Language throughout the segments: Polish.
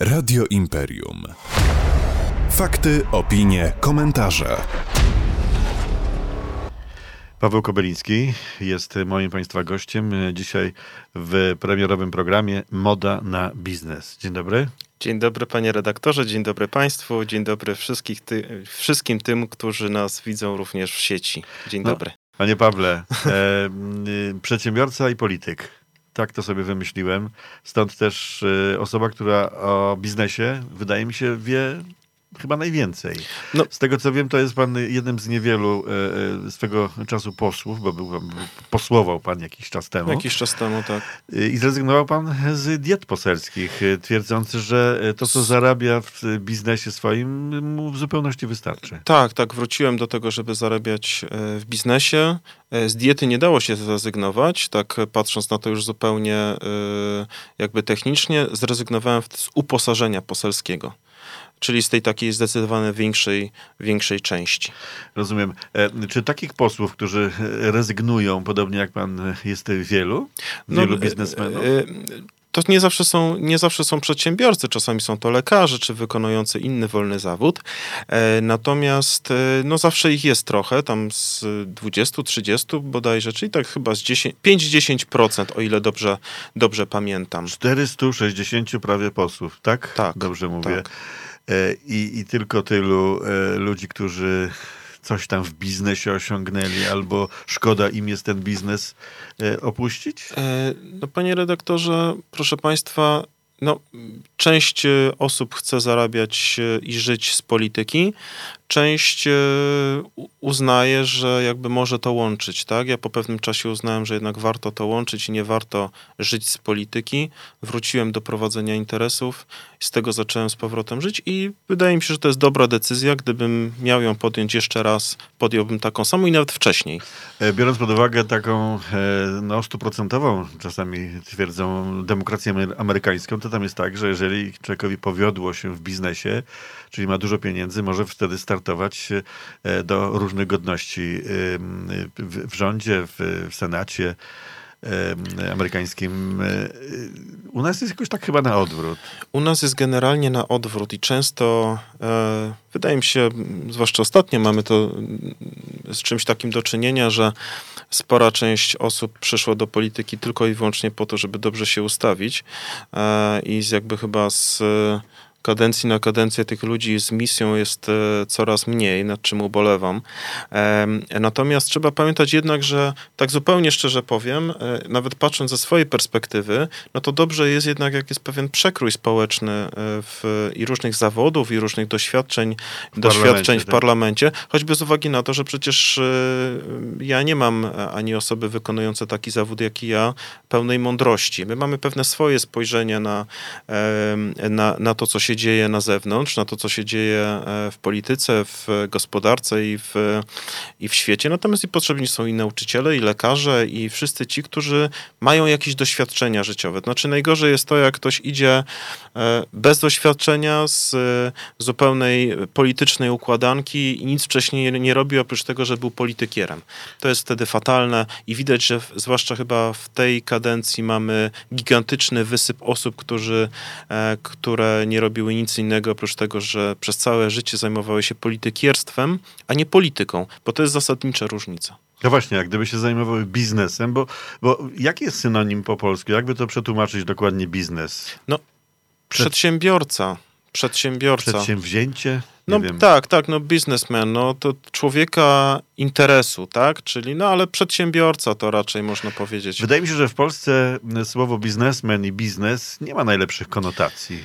Radio Imperium. Fakty, opinie, komentarze. Paweł Kobeliński jest moim Państwa gościem dzisiaj w premierowym programie Moda na biznes. Dzień dobry. Dzień dobry panie redaktorze, dzień dobry państwu, dzień dobry wszystkich ty, wszystkim tym, którzy nas widzą również w sieci. Dzień No, dobry. Panie Pawle, e, y, przedsiębiorca i polityk. Tak to sobie wymyśliłem. Stąd też y, osoba, która o biznesie, wydaje mi się, wie chyba najwięcej. No. Z tego co wiem, to jest pan jednym z niewielu e, e, swego czasu posłów, bo był, posłował pan jakiś czas temu. Jakiś czas temu, tak. Y, I zrezygnował pan z diet poselskich, y, twierdząc, że to, co zarabia w biznesie swoim, mu w zupełności wystarczy. Tak, tak, wróciłem do tego, żeby zarabiać e, w biznesie. E, Z diety nie dało się zrezygnować, tak e, patrząc na to już zupełnie e, jakby technicznie, zrezygnowałem z uposażenia poselskiego. Czyli z tej takiej zdecydowanie większej, większej części. Rozumiem. E, Czy takich posłów, którzy rezygnują, podobnie jak pan, jest wielu? Wielu e, biznesmenów? e, To nie zawsze, są, nie zawsze są przedsiębiorcy, czasami są to lekarze czy wykonujący inny wolny zawód. Natomiast no zawsze ich jest trochę, tam z 20-30 bodajże, czyli tak chyba z 10 5-10%, o ile dobrze, dobrze pamiętam. 460 prawie posłów, tak? Tak, Dobrze mówię. tak. E, I, I tylko tylu e, ludzi, którzy coś tam w biznesie osiągnęli, albo szkoda im jest ten biznes e, opuścić? No, panie redaktorze, proszę państwa, no, część osób chce zarabiać i żyć z polityki, część e, uznaje, że jakby może to łączyć, tak? Ja po pewnym czasie uznałem, że jednak warto to łączyć i nie warto żyć z polityki. Wróciłem do prowadzenia interesów, z tego zacząłem z powrotem żyć i wydaje mi się, że to jest dobra decyzja. Gdybym miał ją podjąć jeszcze raz, podjąłbym taką samą i nawet wcześniej. E, Biorąc pod uwagę taką e, no, stuprocentową, czasami twierdzą, demokrację amery- amerykańską, to tam jest tak, że jeżeli człowiekowi powiodło się w biznesie, czyli ma dużo pieniędzy, może wtedy startować e, do różnych godności e, w, rządzie, w, Senacie e, amerykańskim. U nas jest jakoś tak chyba na odwrót. U nas jest generalnie na odwrót i często, wydaje mi się, zwłaszcza ostatnio mamy to mm, z czymś takim do czynienia, że spora część osób przyszła do polityki tylko i wyłącznie po to, żeby dobrze się ustawić i z jakby chyba z kadencji na kadencję tych ludzi z misją jest e, coraz mniej, nad czym ubolewam. Natomiast trzeba pamiętać jednak, że tak zupełnie szczerze powiem, e, nawet patrząc ze swojej perspektywy, no to dobrze jest jednak, jak jest pewien przekrój społeczny e, w, i różnych zawodów, i różnych doświadczeń, doświadczeń parlamencie, w tak. parlamencie, choćby z uwagi na to, że przecież ja nie mam ani osoby wykonujące taki zawód, jak i ja, pełnej mądrości. My mamy pewne swoje spojrzenie na, na, na to, co się dzieje na zewnątrz, na to, co się dzieje e, w polityce, w gospodarce i w, i w świecie. Natomiast i potrzebni są i nauczyciele, i lekarze, i wszyscy ci, którzy mają jakieś doświadczenia życiowe. Znaczy najgorzej jest to, jak ktoś idzie e, bez doświadczenia, z e, zupełnej politycznej układanki i nic wcześniej nie robi, oprócz tego, że był politykierem. To jest wtedy fatalne i widać, że zwłaszcza chyba w tej kadencji mamy gigantyczny wysyp osób, którzy, które nie robiły nic innego, oprócz tego, że przez całe życie zajmowały się politykierstwem, a nie polityką, bo to jest zasadnicza różnica. No właśnie, jak gdyby się zajmowały biznesem, bo, bo jaki jest synonim po polsku? Jakby to przetłumaczyć dokładnie biznes? No, przedsiębiorca, przedsiębiorca. Przedsięwzięcie? Nie No wiem. tak, tak, no biznesmen, no to człowieka interesu, tak? Czyli, no ale przedsiębiorca to raczej można powiedzieć. Wydaje mi się, że w Polsce słowo biznesmen i biznes nie ma najlepszych konotacji.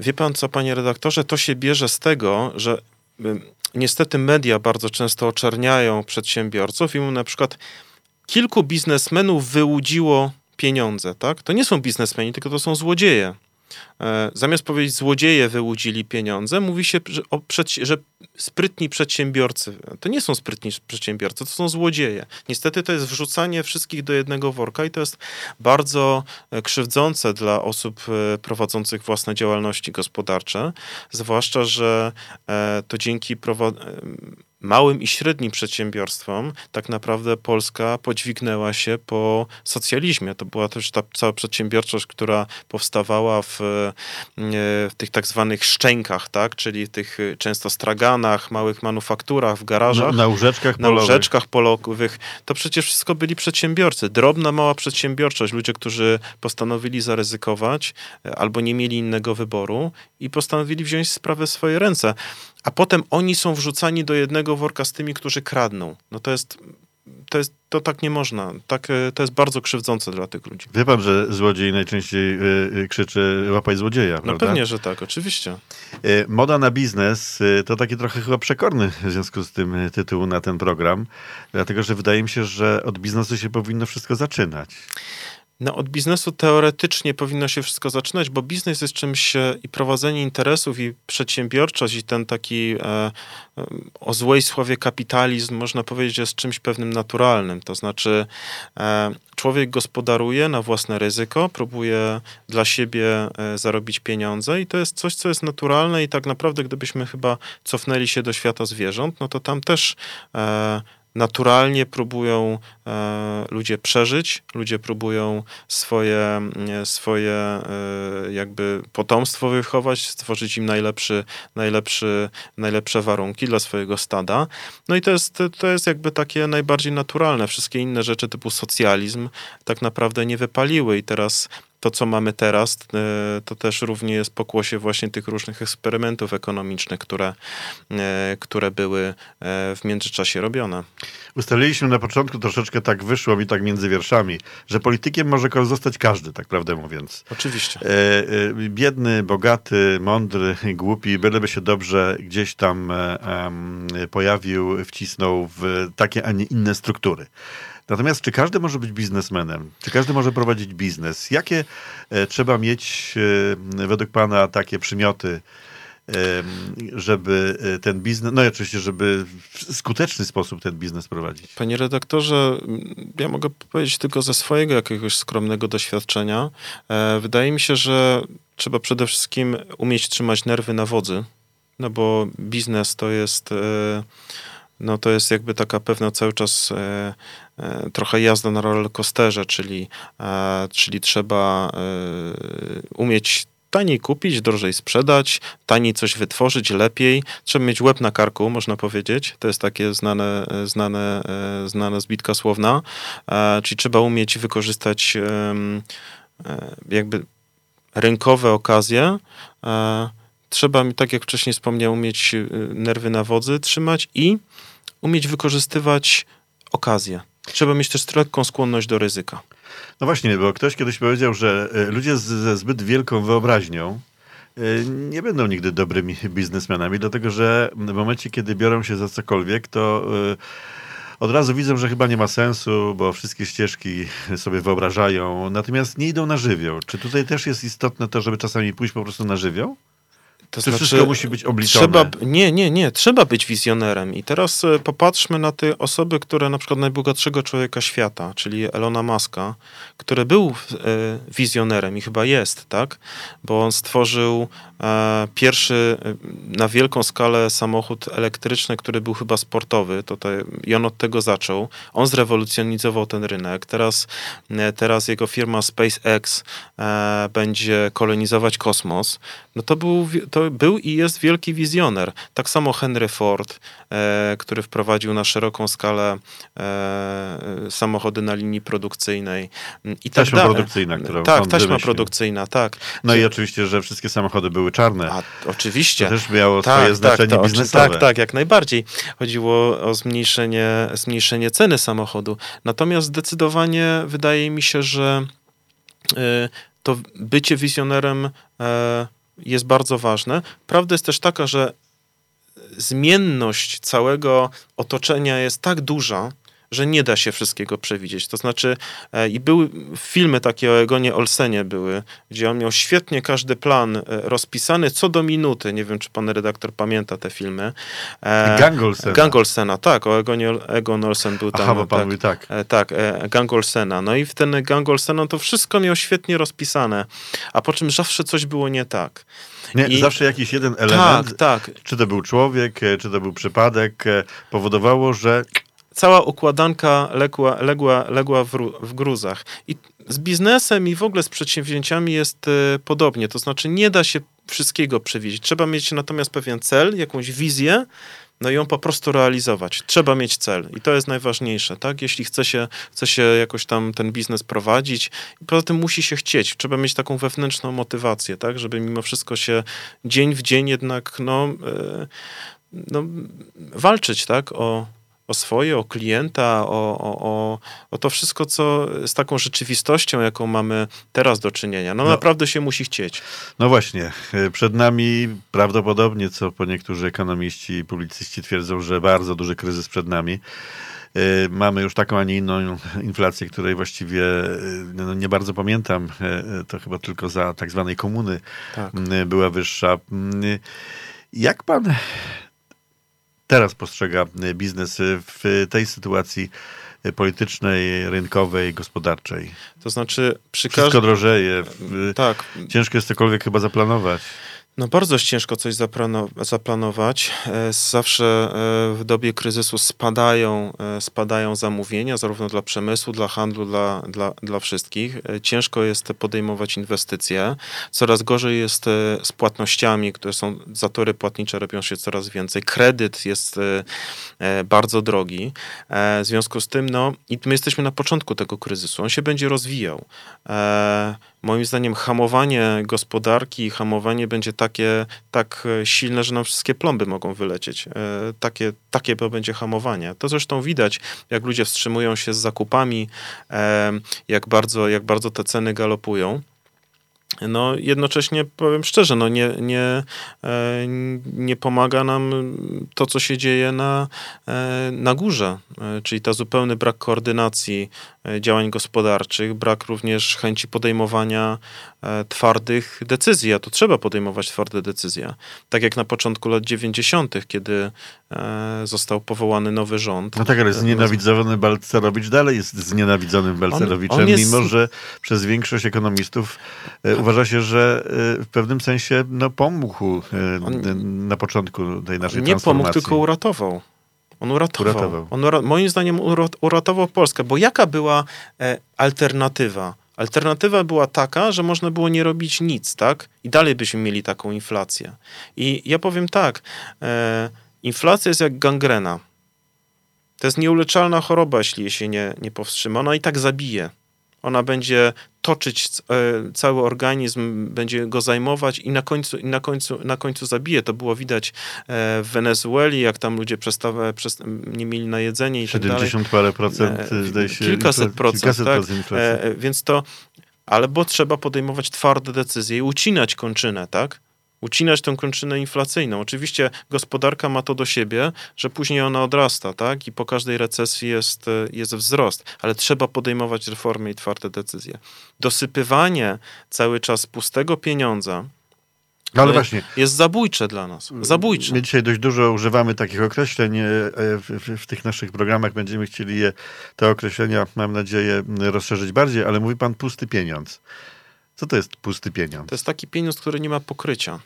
Wie pan co, panie redaktorze, to się bierze z tego, że ym, niestety media bardzo często oczerniają przedsiębiorców i mu na przykład kilku biznesmenów wyłudziło pieniądze, tak? To nie są biznesmeni, tylko to są złodzieje. E, Zamiast powiedzieć złodzieje wyłudzili pieniądze, mówi się, że, o że sprytni przedsiębiorcy. To nie są sprytni przedsiębiorcy, to są złodzieje. Niestety to jest wrzucanie wszystkich do jednego worka i to jest bardzo e, krzywdzące dla osób e, prowadzących własne działalności gospodarcze, zwłaszcza, że to dzięki prowa- e, małym i średnim przedsiębiorstwom tak naprawdę Polska podźwignęła się po socjalizmie. To była też ta cała przedsiębiorczość, która powstawała w, e, w tych tak zwanych szczękach, tak? czyli tych często straganach, małych manufakturach, w garażach. Na, na łóżeczkach na polowych. łóżeczkach polowych. To przecież wszystko byli przedsiębiorcy. Drobna, mała przedsiębiorczość. Ludzie, którzy postanowili zaryzykować e, albo nie mieli innego wyboru i postanowili wziąć sprawę w swoje ręce a potem oni są wrzucani do jednego worka z tymi, którzy kradną. No to jest, to jest, to tak nie można. Tak, e, to jest bardzo krzywdzące dla tych ludzi. Wie pan, że złodziej najczęściej y, krzyczy łapaj złodzieja, No prawda? pewnie, że tak, oczywiście. Y, Moda na biznes y, to taki trochę chyba przekorny w związku z tym tytuł na ten program, dlatego że wydaje mi się, że od biznesu się powinno wszystko zaczynać. No, od biznesu teoretycznie powinno się wszystko zaczynać, bo biznes jest czymś e, i prowadzenie interesów, i przedsiębiorczość, i ten taki e, e, o złej słowie kapitalizm, można powiedzieć, jest czymś pewnym naturalnym. To znaczy, e, człowiek gospodaruje na własne ryzyko, próbuje dla siebie e, zarobić pieniądze, i to jest coś, co jest naturalne, i tak naprawdę, gdybyśmy chyba cofnęli się do świata zwierząt, no to tam też. E, naturalnie próbują e, ludzie przeżyć, ludzie próbują swoje, e, swoje e, jakby potomstwo wychować, stworzyć im najlepszy, najlepszy, najlepsze warunki dla swojego stada. No i to jest, to jest jakby takie najbardziej naturalne. Wszystkie inne rzeczy typu socjalizm tak naprawdę nie wypaliły i teraz to, co mamy teraz, e, to też równie jest pokłosie właśnie tych różnych eksperymentów ekonomicznych, które, e, które były e, w międzyczasie robione. Ustaliliśmy na początku, troszeczkę tak wyszło mi tak między wierszami, że politykiem może zostać każdy, tak prawdę mówiąc. Oczywiście. Biedny, bogaty, mądry, głupi, byleby się dobrze gdzieś tam pojawił, wcisnął w takie, a nie inne struktury. Natomiast czy każdy może być biznesmenem? Czy każdy może prowadzić biznes? Jakie e, trzeba mieć e, według Pana takie przymioty, żeby e, ten biznes, no i oczywiście, żeby w skuteczny sposób ten biznes prowadzić? Panie redaktorze, ja mogę powiedzieć tylko ze swojego jakiegoś skromnego doświadczenia. Wydaje mi się, że trzeba przede wszystkim umieć trzymać nerwy na wodzy, no bo biznes to jest no to jest jakby taka pewna cały czas e, e, trochę jazda na rollercoasterze, czyli, e, czyli trzeba e, umieć taniej kupić, drożej sprzedać, taniej coś wytworzyć, lepiej. Trzeba mieć łeb na karku, można powiedzieć. To jest takie znane, znane, e, znane zbitka słowna. E, czyli trzeba umieć wykorzystać jakby rynkowe okazje, trzeba, tak jak wcześniej wspomniałem, umieć nerwy na wodzy trzymać i umieć wykorzystywać okazję. Trzeba mieć też lekką skłonność do ryzyka. No właśnie, bo ktoś kiedyś powiedział, że e, ludzie ze zbyt wielką wyobraźnią e, nie będą nigdy dobrymi biznesmenami, dlatego że w momencie, kiedy biorą się za cokolwiek, to od razu widzą, że chyba nie ma sensu, bo wszystkie ścieżki sobie wyobrażają, natomiast nie idą na żywioł. Czy tutaj też jest istotne to, żeby czasami pójść po prostu na żywioł? To Czy wszystko musi być obliczone? Trzeba, nie, nie, nie. Trzeba być wizjonerem. I teraz e, popatrzmy na te osoby, które na przykład najbogatszego człowieka świata, czyli Elona Muska, który był e, wizjonerem i chyba jest, tak? Bo on stworzył e, pierwszy na wielką skalę samochód elektryczny, który był chyba sportowy. To te, I on od tego zaczął. On zrewolucjonizował ten rynek. Teraz, teraz jego firma SpaceX będzie kolonizować kosmos. No to był, to był i jest wielki wizjoner. Tak samo Henry Ford, e, który wprowadził na szeroką skalę e, samochody na linii produkcyjnej. I taśma tak produkcyjna, którą Tak, taśma wymyślił. produkcyjna, tak. No i oczywiście, że wszystkie samochody były czarne. A, oczywiście. To też miało tak, swoje tak, znaczenie to, biznesowe. Tak, tak, jak najbardziej. Chodziło o zmniejszenie, zmniejszenie ceny samochodu. Natomiast zdecydowanie wydaje mi się, że y, to bycie wizjonerem y, jest bardzo ważne. Prawda jest też taka, że zmienność całego otoczenia jest tak duża, że nie da się wszystkiego przewidzieć. To znaczy, e, i były filmy takie o Egonie Olsenie były, gdzie on miał świetnie każdy plan e, rozpisany co do minuty. Nie wiem, czy pan redaktor pamięta te filmy. E, Gang Olsena. Gang Olsena, tak, o Egonie, Egon Olsen był tam. Aha, bo pan tak, mówi tak. Tak, Gang Olsena. No i w ten Gang Olsena to wszystko miał świetnie rozpisane, a po czym zawsze coś było nie tak. Nie, I... zawsze jakiś jeden element, tak, tak. czy to był człowiek, czy to był przypadek, powodowało, że cała układanka legła, legła, legła w, w gruzach. I z biznesem i w ogóle z przedsięwzięciami jest y, podobnie. To znaczy nie da się wszystkiego przewidzieć. Trzeba mieć natomiast pewien cel, jakąś wizję, no i ją po prostu realizować. Trzeba mieć cel i to jest najważniejsze, tak? Jeśli chce się, chce się jakoś tam ten biznes prowadzić, poza tym musi się chcieć. Trzeba mieć taką wewnętrzną motywację, tak? Żeby mimo wszystko się dzień w dzień jednak, no, y, no walczyć, tak? O, o swoje, o klienta, o, o, o, o to wszystko, co z taką rzeczywistością, jaką mamy teraz do czynienia. No, no naprawdę się musi chcieć. No właśnie, e, przed nami prawdopodobnie, co po niektórzy ekonomiści i publicyści twierdzą, że bardzo duży kryzys przed nami. E, mamy już taką, a nie inną inflację, której właściwie e, no, nie bardzo pamiętam. To chyba tylko za tak zwanej komuny tak. była wyższa. Jak pan teraz postrzega e, biznes e, w tej sytuacji e, politycznej, rynkowej, gospodarczej? To znaczy przy Wszystko drożeje. Tak. Ciężko jest cokolwiek chyba zaplanować. No bardzo ciężko coś zaplanować. E, zawsze e, w dobie kryzysu spadają, e, spadają zamówienia, zarówno dla przemysłu, dla handlu, dla, dla, dla wszystkich. Ciężko jest podejmować inwestycje. Coraz gorzej jest z płatnościami, które są, zatory płatnicze robią się coraz więcej. Kredyt jest bardzo drogi. W związku z tym, no i my jesteśmy na początku tego kryzysu. On się będzie rozwijał moim zdaniem hamowanie gospodarki, hamowanie będzie takie tak e, silne, że nam wszystkie plomby mogą wylecieć. E, takie, takie będzie hamowanie. To zresztą widać, jak ludzie wstrzymują się z zakupami, e, jak bardzo, jak bardzo te ceny galopują. No, jednocześnie powiem szczerze, no nie, nie, nie pomaga nam to, co się dzieje na, na górze, czyli ta zupełny brak koordynacji E, działań gospodarczych, brak również chęci podejmowania e, twardych decyzji, a to trzeba podejmować twarde decyzje. Tak jak na początku lat 90., kiedy e, został powołany nowy rząd. No tak, ale znienawidzony Balcerowicz dalej jest znienawidzonym Balcerowiczem, on, on jest... mimo że przez większość ekonomistów uważa się, że w pewnym sensie no, pomógł on... na początku tej naszej nie transformacji. Nie pomógł, tylko uratował. On uratował. uratował. On ura moim zdaniem uratował Polskę, bo jaka była e, alternatywa? Alternatywa była taka, że można było nie robić nic, tak? I dalej byśmy mieli taką inflację. I ja powiem tak, e, inflacja jest jak gangrena. To jest nieuleczalna choroba, jeśli się nie, nie powstrzyma. Ona i tak zabije. Ona będzie toczyć e, cały organizm, będzie go zajmować i na końcu, na końcu, na końcu zabije. To było widać e, w Wenezueli, jak tam ludzie przestawa, przest, nie mieli na jedzenie i 70 tak parę procent, e, zdaje się. Kilkaset procent, kilkaset tak? procent Więc to, albo trzeba podejmować twarde decyzje i ucinać kończynę, tak? Ucinać tę kończynę inflacyjną. Oczywiście gospodarka ma to do siebie, że później ona odrasta, tak? I po każdej recesji jest, jest wzrost, ale trzeba podejmować reformy i twarde decyzje. Dosypywanie cały czas pustego pieniądza, ale właśnie. Jest zabójcze dla nas. Zabójcze. My dzisiaj dość dużo używamy takich określeń e, w, w, w, tych naszych programach. Będziemy chcieli je, te określenia, mam nadzieję, rozszerzyć bardziej, ale mówi pan pusty pieniądz. Co to jest pusty pieniądz? To jest taki pieniądz, który nie ma pokrycia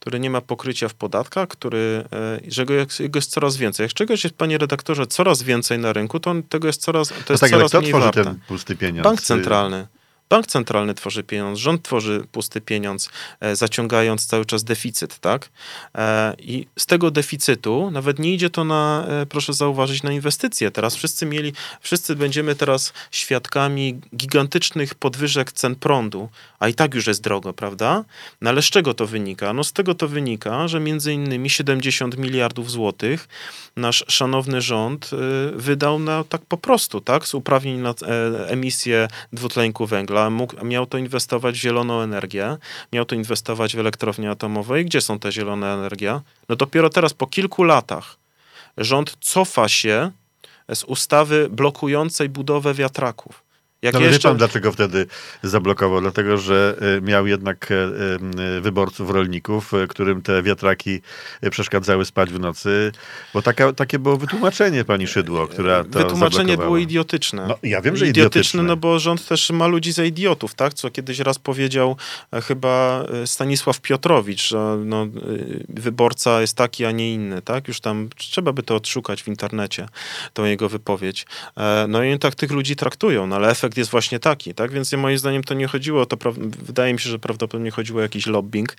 który nie ma pokrycia w podatkach, który, e, że go jest coraz więcej. Jak czegoś jest, panie redaktorze, coraz więcej na rynku, to tego jest coraz, to no jest tak, coraz ale kto mniej tworzy warte. ten pusty pieniądz? Bank centralny. Bank centralny tworzy pieniądz, rząd tworzy pusty pieniądz, e, zaciągając cały czas deficyt, tak? E, I z tego deficytu nawet nie idzie to na, e, proszę zauważyć, na inwestycje. Teraz wszyscy mieli, wszyscy będziemy teraz świadkami gigantycznych podwyżek cen prądu, a i tak już jest drogo, prawda? No ale z czego to wynika? No z tego to wynika, że między innymi 70 miliardów złotych nasz szanowny rząd wydał na tak po prostu, tak? Z uprawnień na emisję dwutlenku węgla węgla, mógł, miał to inwestować w zieloną energię, miał to inwestować w elektrownie atomowe. I gdzie są te zielone energie? No dopiero teraz, po kilku latach, rząd cofa się z ustawy blokującej budowę wiatraków. Jak no, jeszcze... pan, dlaczego wtedy zablokował? Dlatego, że y, miał jednak e, y, wyborców, rolników, y, którym te wiatraki przeszkadzały spać w nocy, bo taka, takie było wytłumaczenie pani Szydło, która to Wytłumaczenie było idiotyczne. No, ja wiem, że idiotyczne. Idiotyczne, no bo rząd też ma ludzi za idiotów, tak? Co kiedyś raz powiedział e, chyba e, Stanisław Piotrowicz, że no, wyborca jest taki, a nie inny, tak? Już tam trzeba by to odszukać w internecie, tą jego wypowiedź. No i tak tych ludzi traktują, no ale efekt efekt jest właśnie taki, tak? Więc moim zdaniem to nie chodziło o to, wydaje mi się, że prawdopodobnie chodziło o jakiś lobbying.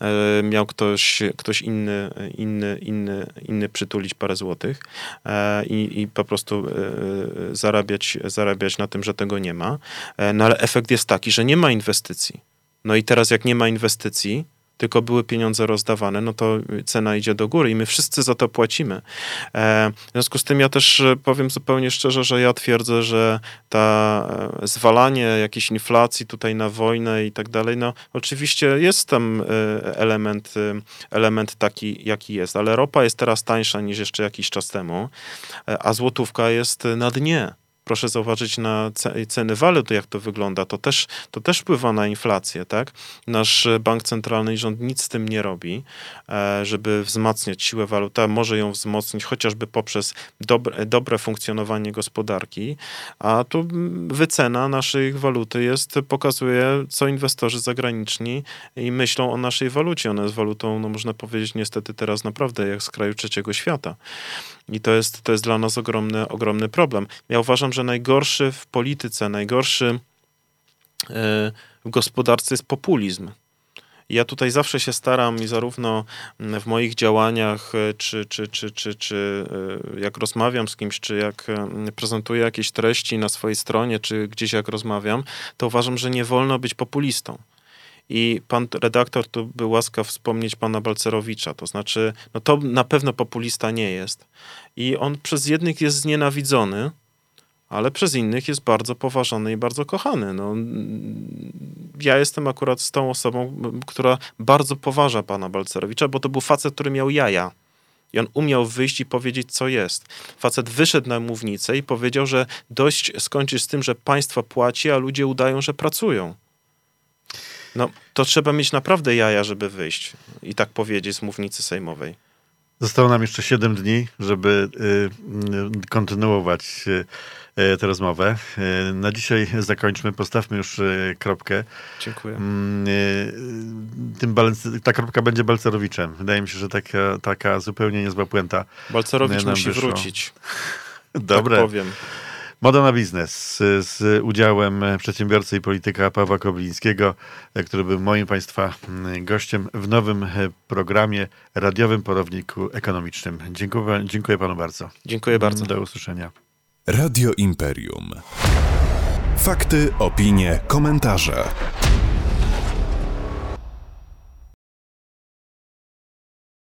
E, miał ktoś, ktoś inny, inny, inny, inny przytulić parę złotych e, i, i po prostu e, zarabiać, zarabiać na tym, że tego nie ma. E, no ale efekt jest taki, że nie ma inwestycji. No i teraz jak nie ma inwestycji, tylko były pieniądze rozdawane, no to cena idzie do góry i my wszyscy za to płacimy. E, w związku z tym ja też e, powiem zupełnie szczerze, że ja twierdzę, że ta e, zwalanie jakiejś inflacji tutaj na wojnę i tak dalej, no oczywiście jest tam element, element taki, jaki jest, ale ropa jest teraz tańsza niż jeszcze jakiś czas temu, a złotówka jest na dnie proszę zauważyć na ceny walut, jak to wygląda, to też, to też wpływa na inflację, tak? Nasz bank centralny i rząd nic z tym nie robi, e, żeby wzmacniać siłę waluty, może ją wzmocnić chociażby poprzez dobre, dobre funkcjonowanie gospodarki, a tu wycena naszej waluty jest, pokazuje, co inwestorzy zagraniczni i myślą o naszej walucie. Ona jest walutą, no można powiedzieć, niestety teraz naprawdę jak z kraju trzeciego świata. I to jest, to jest dla nas ogromny, ogromny problem. Ja uważam, że najgorszy w polityce, najgorszy e, w gospodarce jest populizm. Ja tutaj zawsze się staram i zarówno w moich działaniach, e, czy, czy, czy, czy, czy e, jak rozmawiam z kimś, czy jak prezentuję jakieś treści na swojej stronie, czy gdzieś jak rozmawiam, to uważam, że nie wolno być populistą. I pan redaktor tu był łaskaw wspomnieć pana Balcerowicza, to znaczy, no to na pewno populista nie jest. I on przez jednych jest znienawidzony, ale przez innych jest bardzo poważany i bardzo kochany. No, ja jestem akurat z tą osobą, która bardzo poważa pana Balcerowicza, bo to był facet, który miał jaja. I on umiał wyjść i powiedzieć, co jest. Facet wyszedł na mównicę i powiedział, że dość skończyć z tym, że państwo płaci, a ludzie udają, że pracują. No, to trzeba mieć naprawdę jaja, żeby wyjść i tak powiedzieć z mównicy sejmowej. Zostało nam jeszcze 7 dni, żeby y, y, kontynuować y, tę rozmowę. Na dzisiaj zakończmy, postawmy już kropkę. Dziękuję. Mm, tym ta kropka będzie Balcerowiczem. Wydaje mi się, że taka, taka zupełnie niezła puenta. Balcerowicz musi wyszło. wrócić. Dobre. Tak powiem. Moda na biznes z udziałem przedsiębiorcy i polityka Pawła Koblińskiego, który był moim Państwa gościem w nowym programie radiowym Porowniku Ekonomicznym. Dziękuję, dziękuję Panu bardzo. Dziękuję bardzo. Do usłyszenia. Radio Imperium. Fakty, opinie, komentarze.